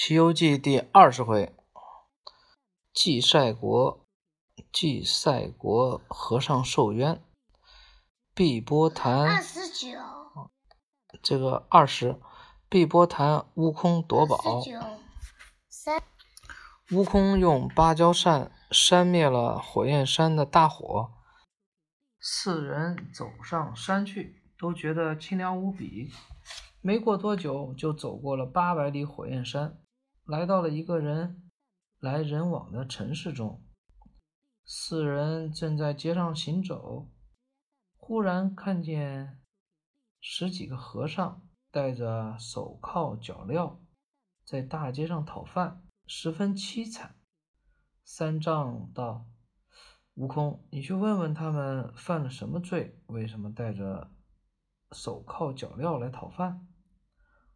西游记》第二十回，祭赛国，祭赛国和尚受冤，碧波潭。二十九。这个二十，碧波潭悟空夺宝。三。悟空用芭蕉扇扇灭了火焰山的大火。四人走上山去，都觉得清凉无比。没过多久，就走过了八百里火焰山。来到了一个人来人往的城市中，四人正在街上行走，忽然看见十几个和尚戴着手铐脚镣，在大街上讨饭，十分凄惨。三藏道：“悟空，你去问问他们犯了什么罪，为什么带着手铐脚镣来讨饭？”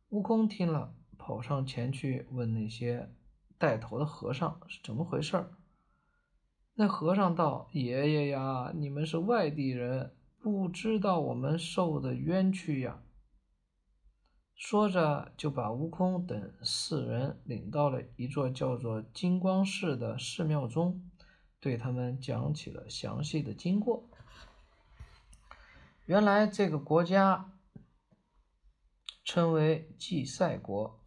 悟空听了。跑上前去问那些带头的和尚是怎么回事儿。那和尚道：“爷爷呀，你们是外地人，不知道我们受的冤屈呀。”说着，就把悟空等四人领到了一座叫做金光寺的寺庙中，对他们讲起了详细的经过。原来这个国家称为祭赛国。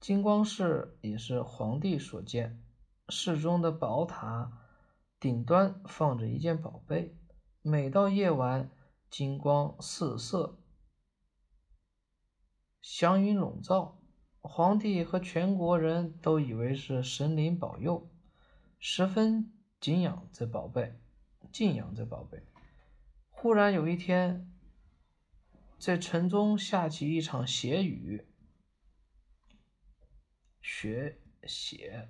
金光寺也是皇帝所建，寺中的宝塔顶端放着一件宝贝，每到夜晚，金光四射，祥云笼罩，皇帝和全国人都以为是神灵保佑，十分敬仰这宝贝，敬仰这宝贝。忽然有一天，在城中下起一场血雨。学写。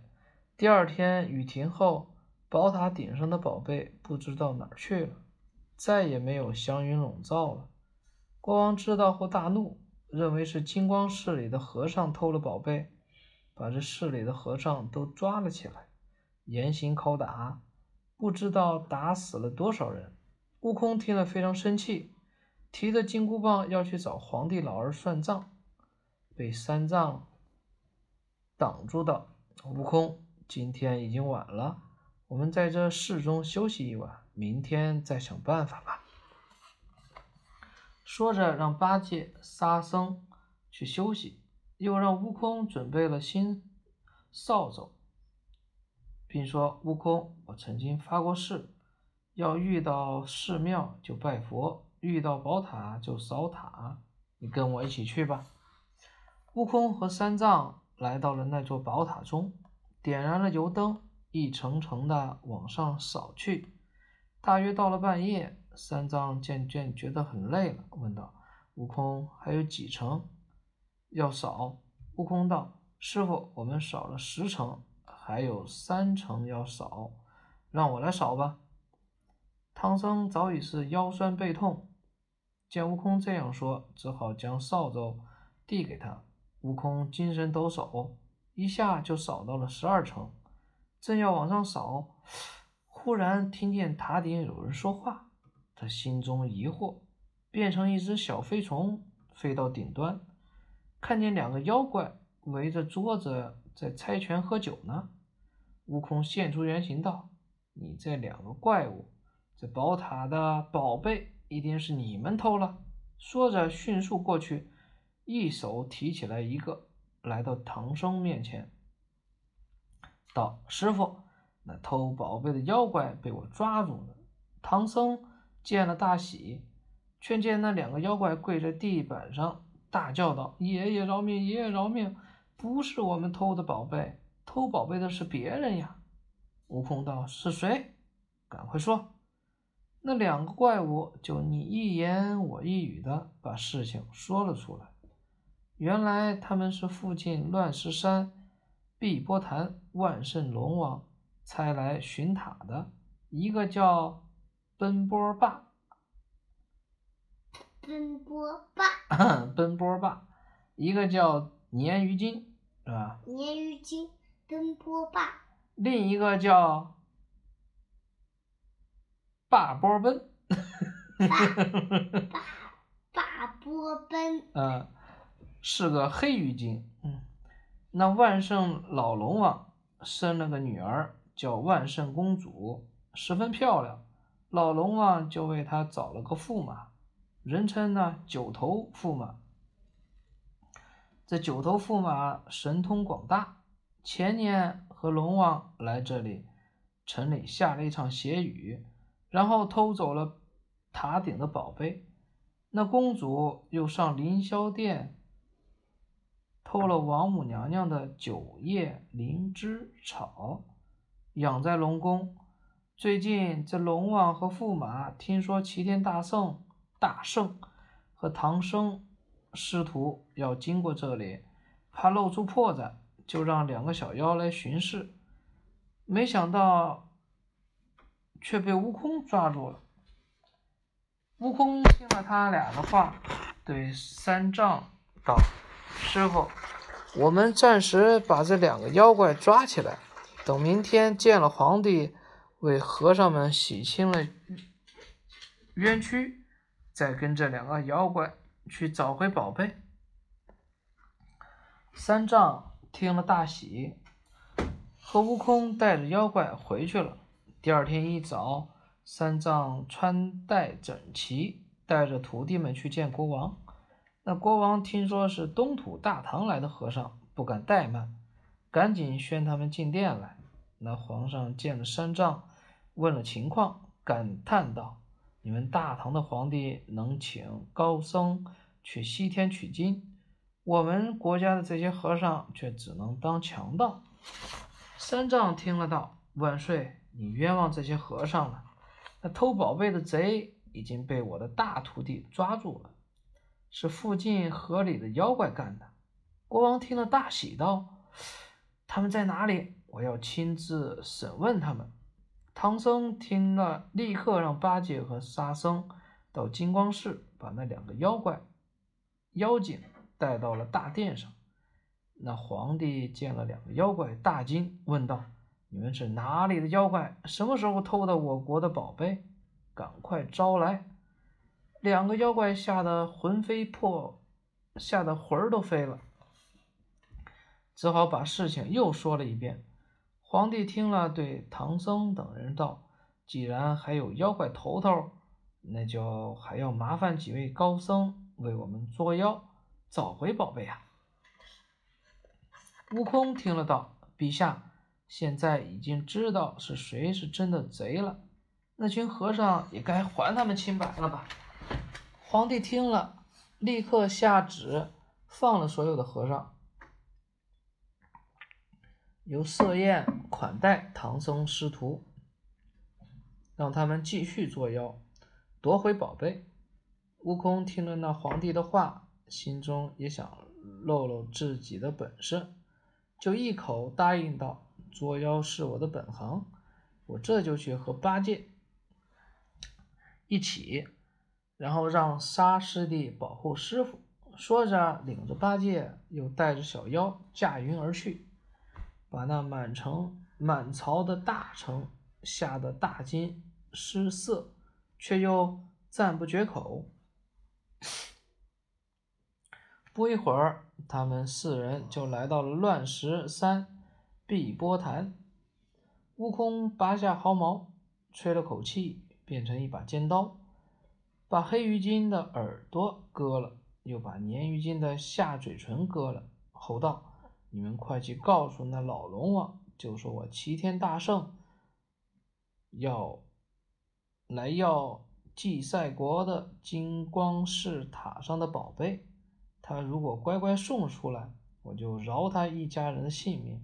第二天雨停后，宝塔顶上的宝贝不知道哪儿去了，再也没有祥云笼罩了。国王知道后大怒，认为是金光寺里的和尚偷了宝贝，把这寺里的和尚都抓了起来，严刑拷打，不知道打死了多少人。悟空听了非常生气，提着金箍棒要去找皇帝老儿算账，被三藏。挡住道：“悟空，今天已经晚了，我们在这寺中休息一晚，明天再想办法吧。”说着，让八戒、沙僧去休息，又让悟空准备了新扫帚，并说：“悟空，我曾经发过誓，要遇到寺庙就拜佛，遇到宝塔就扫塔，你跟我一起去吧。”悟空和三藏。来到了那座宝塔中，点燃了油灯，一层层的往上扫去。大约到了半夜，三藏渐渐觉得很累了，问道：“悟空，还有几层要扫？”悟空道：“师傅，我们扫了十层，还有三层要扫，让我来扫吧。”唐僧早已是腰酸背痛，见悟空这样说，只好将扫帚递给他。悟空精神抖擞，一下就扫到了十二层，正要往上扫，忽然听见塔顶有人说话，他心中疑惑，变成一只小飞虫，飞到顶端，看见两个妖怪围着桌子在猜拳喝酒呢。悟空现出原形道：“你这两个怪物，这宝塔的宝贝一定是你们偷了。”说着，迅速过去。一手提起来一个，来到唐僧面前，道：“师傅，那偷宝贝的妖怪被我抓住了。”唐僧见了大喜，却见那两个妖怪跪在地板上，大叫道：“爷爷饶命！爷爷饶命！不是我们偷的宝贝，偷宝贝的是别人呀！”悟空道：“是谁？赶快说！”那两个怪物就你一言我一语的把事情说了出来。原来他们是附近乱石山、碧波潭万圣龙王差来巡塔的，一个叫奔波霸，奔波霸，奔波霸，一个叫鲶鱼精，是吧？鲶鱼精，奔波霸，另一个叫霸波奔，霸霸波奔，嗯。是个黑鱼精，嗯，那万圣老龙王生了个女儿，叫万圣公主，十分漂亮。老龙王就为她找了个驸马，人称呢九头驸马。这九头驸马神通广大，前年和龙王来这里城里下了一场血雨，然后偷走了塔顶的宝贝。那公主又上凌霄殿。偷了王母娘娘的九叶灵芝草，养在龙宫。最近这龙王和驸马听说齐天大圣、大圣和唐僧师徒要经过这里，怕露出破绽，就让两个小妖来巡视。没想到却被悟空抓住了。悟空听了他俩的话，对三藏道。师傅，我们暂时把这两个妖怪抓起来，等明天见了皇帝，为和尚们洗清了冤屈，再跟这两个妖怪去找回宝贝。三藏听了大喜，和悟空带着妖怪回去了。第二天一早，三藏穿戴整齐，带着徒弟们去见国王。那国王听说是东土大唐来的和尚，不敢怠慢，赶紧宣他们进殿来。那皇上见了三藏，问了情况，感叹道：“你们大唐的皇帝能请高僧去西天取经，我们国家的这些和尚却只能当强盗。”三藏听了道：“万岁，你冤枉这些和尚了。那偷宝贝的贼已经被我的大徒弟抓住了。”是附近河里的妖怪干的。国王听了大喜，道：“他们在哪里？我要亲自审问他们。”唐僧听了，立刻让八戒和沙僧到金光寺，把那两个妖怪、妖精带到了大殿上。那皇帝见了两个妖怪，大惊，问道：“你们是哪里的妖怪？什么时候偷的我国的宝贝？赶快招来！”两个妖怪吓得魂飞魄，吓得魂儿都飞了，只好把事情又说了一遍。皇帝听了，对唐僧等人道：“既然还有妖怪头头，那就还要麻烦几位高僧为我们捉妖，找回宝贝啊。”悟空听了道：“陛下，现在已经知道是谁是真的贼了，那群和尚也该还他们清白了吧？”皇帝听了，立刻下旨放了所有的和尚，由设宴款待唐僧师徒，让他们继续作妖，夺回宝贝。悟空听了那皇帝的话，心中也想露露自己的本事，就一口答应道：“捉妖是我的本行，我这就去和八戒一起。”然后让沙师弟保护师傅，说着，领着八戒，又带着小妖驾云而去，把那满城满朝的大臣吓得大惊失色，却又赞不绝口。不一会儿，他们四人就来到了乱石山碧波潭。悟空拔下毫毛，吹了口气，变成一把尖刀。把黑鱼精的耳朵割了，又把鲶鱼精的下嘴唇割了，吼道：“你们快去告诉那老龙王，就说我齐天大圣要来要祭赛国的金光寺塔上的宝贝。他如果乖乖送出来，我就饶他一家人的性命；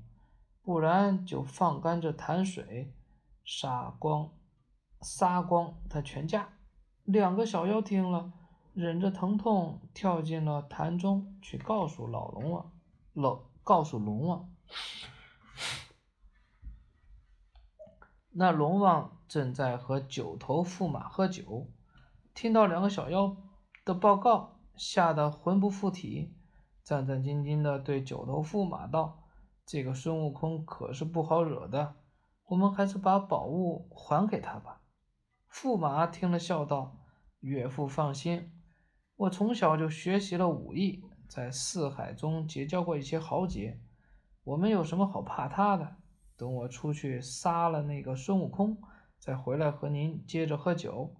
不然就放干这潭水，杀光杀光他全家。”两个小妖听了，忍着疼痛跳进了潭中，去告诉老龙王。老告诉龙王，那龙王正在和九头驸马喝酒，听到两个小妖的报告，吓得魂不附体，战战兢兢地对九头驸马道：“这个孙悟空可是不好惹的，我们还是把宝物还给他吧。”驸马听了，笑道：“岳父放心，我从小就学习了武艺，在四海中结交过一些豪杰，我们有什么好怕他的？等我出去杀了那个孙悟空，再回来和您接着喝酒。”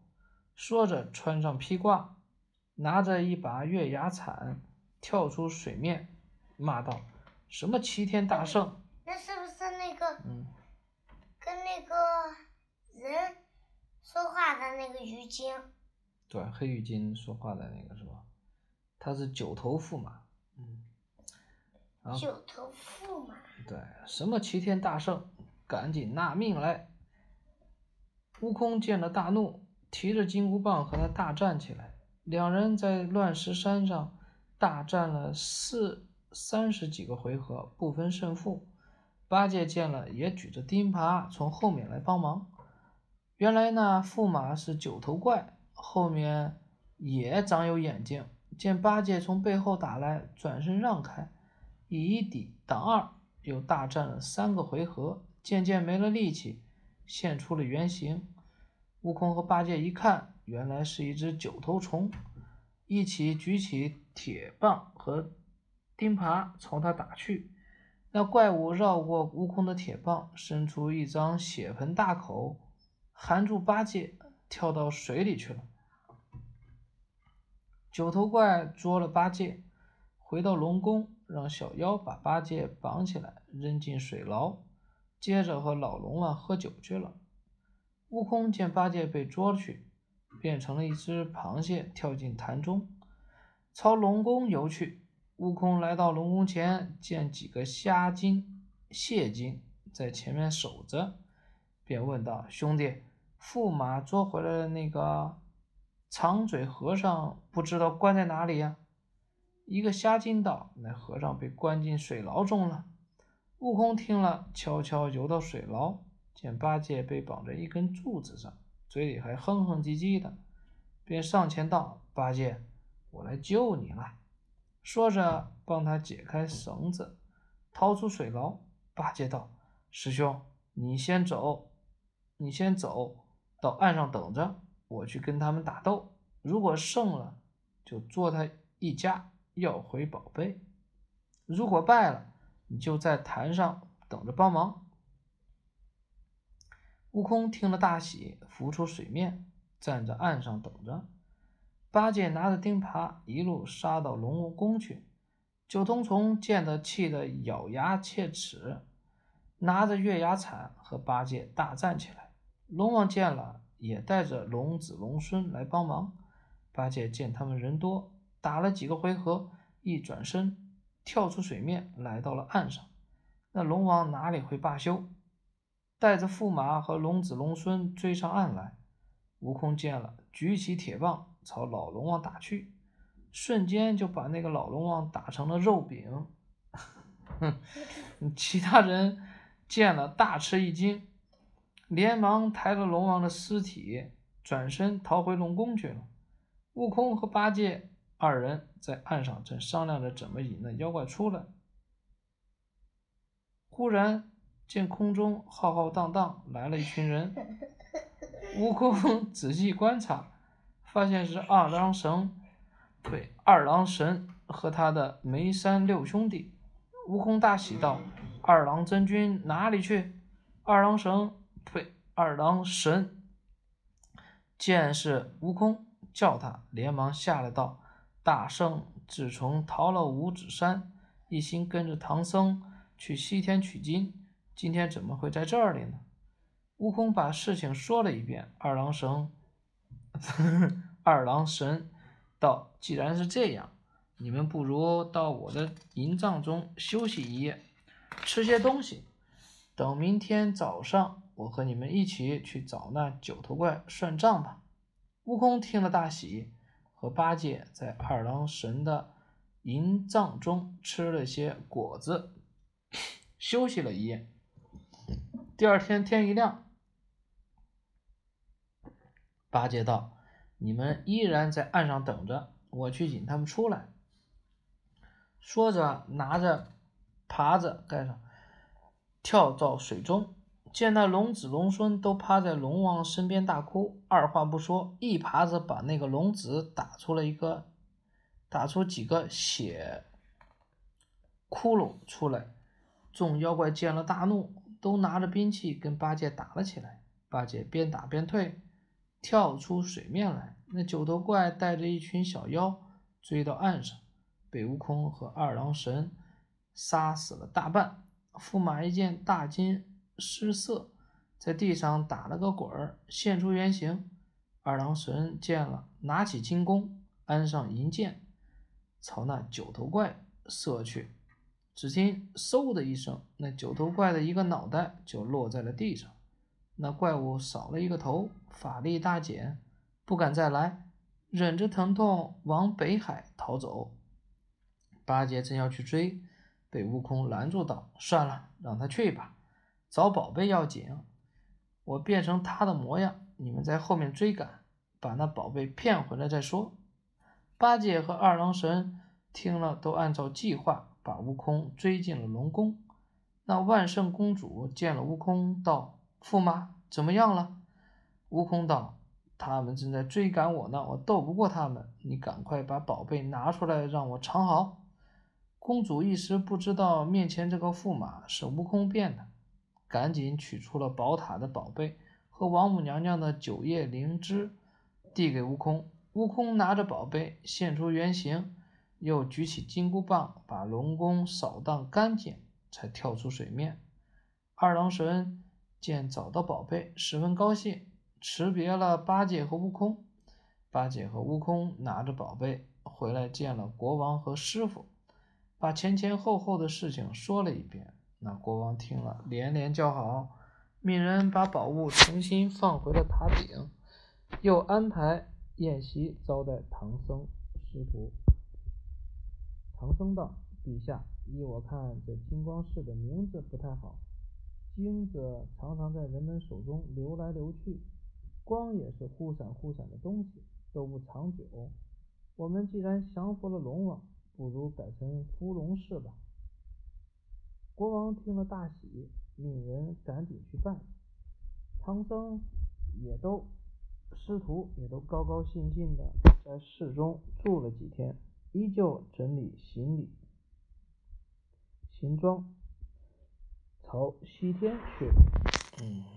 说着，穿上披挂，拿着一把月牙铲，跳出水面，骂道：“什么齐天大圣？那是那个嗯，跟那个人说话的那个鱼精？对，黑鱼精说话的那个是吧？他是九头驸马。嗯，九头驸马。对，什么齐天大圣，赶紧拿命来！悟空见了大怒，提着金箍棒和他大战起来。两人在乱石山上大战了四三十几个回合，不分胜负。八戒见了，也举着钉耙从后面来帮忙。原来那驸马是九头怪，后面也长有眼睛，见八戒从背后打来，转身让开，以一抵挡二。又大战了三个回合，渐渐没了力气，现出了原形。悟空和八戒一看，原来是一只九头虫，一起举起铁棒和钉耙朝他打去。那怪物绕过悟空的铁棒，伸出一张血盆大口，含住八戒，跳到水里去了。九头怪捉了八戒，回到龙宫。让小妖把八戒绑起来，扔进水牢，接着和老龙王喝酒去了。悟空见八戒被捉去，变成了一只螃蟹，跳进潭中，朝龙宫游去。悟空来到龙宫前，见几个虾精、蟹精在前面守着，便问道：“兄弟，驸马捉回来的那个长嘴和尚，不知道关在哪里呀？”一个虾精道：“那和尚被关进水牢中了。”悟空听了，悄悄游到水牢，见八戒被绑在一根柱子上，嘴里还哼哼唧唧的，便上前道：“八戒，我来救你了。”说着，帮他解开绳子，逃出水牢。八戒道：“师兄，你先走，你先走到岸上等着，我去跟他们打斗。如果胜了，就捉他一家。”要回宝贝，如果败了，你就在潭上等着帮忙。悟空听了大喜，浮出水面，站在岸上等着。八戒拿着钉耙，一路杀到龙王宫去。九头虫见得气得咬牙切齿，拿着月牙铲和八戒大战起来。龙王见了，也带着龙子龙孙来帮忙。八戒见他们人多。打了几个回合，一转身跳出水面，来到了岸上。那龙王哪里会罢休，带着驸马和龙子龙孙追上岸来。悟空见了，举起铁棒朝老龙王打去，瞬间就把那个老龙王打成了肉饼。哼，其他人见了大吃一惊，连忙抬了龙王的尸体，转身逃回龙宫去了。悟空和八戒。二人在岸上正商量着怎么引那妖怪出来，忽然见空中浩浩荡荡来了一群人。悟空仔细观察，发现是二郎神，对，二郎神和他的梅山六兄弟。悟空大喜道：“二郎真君哪里去？”二郎神，呸，二郎神见是悟空，叫他连忙下来道。大圣自从逃了五指山，一心跟着唐僧去西天取经，今天怎么会在这里呢？悟空把事情说了一遍。二郎神，二郎神道：“既然是这样，你们不如到我的营帐中休息一夜，吃些东西。等明天早上，我和你们一起去找那九头怪算账吧。”悟空听了大喜。和八戒在二郎神的营帐中吃了些果子，休息了一夜。第二天天一亮，八戒道：“你们依然在岸上等着，我去引他们出来。”说着，拿着耙子盖上，跳到水中。见那龙子龙孙都趴在龙王身边大哭，二话不说，一耙子把那个龙子打出了一个，打出几个血窟窿出来，众妖怪见了大怒，都拿着兵器跟八戒打了起来。八戒边打边退，跳出水面来。那九头怪带着一群小妖追到岸上，被悟空和二郎神杀死了大半。驸马一见大惊失色，在地上打了个滚儿，现出原形。二郎神见了，拿起金弓，安上银箭，朝那九头怪射去。只听“嗖”的一声，那九头怪的一个脑袋就落在了地上。那怪物少了一个头，法力大减，不敢再来，忍着疼痛往北海逃走。八戒正要去追，被悟空拦住，道：“算了，让他去吧，找宝贝要紧。我变成他的模样，你们在后面追赶，把那宝贝骗回来再说。”八戒和二郎神听了，都按照计划。把悟空追进了龙宫。那万圣公主见了悟空，道：“驸马怎么样了？”悟空道：“他们正在追赶我呢，我斗不过他们。你赶快把宝贝拿出来，让我藏好。”公主一时不知道面前这个驸马是悟空变的，赶紧取出了宝塔的宝贝和王母娘娘的九叶灵芝，递给悟空。悟空拿着宝贝，现出原形。又举起金箍棒，把龙宫扫荡干净，才跳出水面。二郎神见找到宝贝，十分高兴，辞别了八戒和悟空。八戒和悟空拿着宝贝回来见了国王和师傅，把前前后后的事情说了一遍。那国王听了，连连叫好，命人把宝物重新放回了塔顶，又安排宴席招待唐僧师徒。唐僧道：“陛下，依我看，这金光寺的名字不太好。金子常常在人们手中流来流去，光也是忽闪忽闪的东西，都不长久。我们既然降服了龙王，不如改成伏龙寺吧。”国王听了大喜，命人赶紧去办。唐僧也都师徒也都高高兴兴的在寺中住了几天。依旧整理行李、行装，朝西天去了。嗯。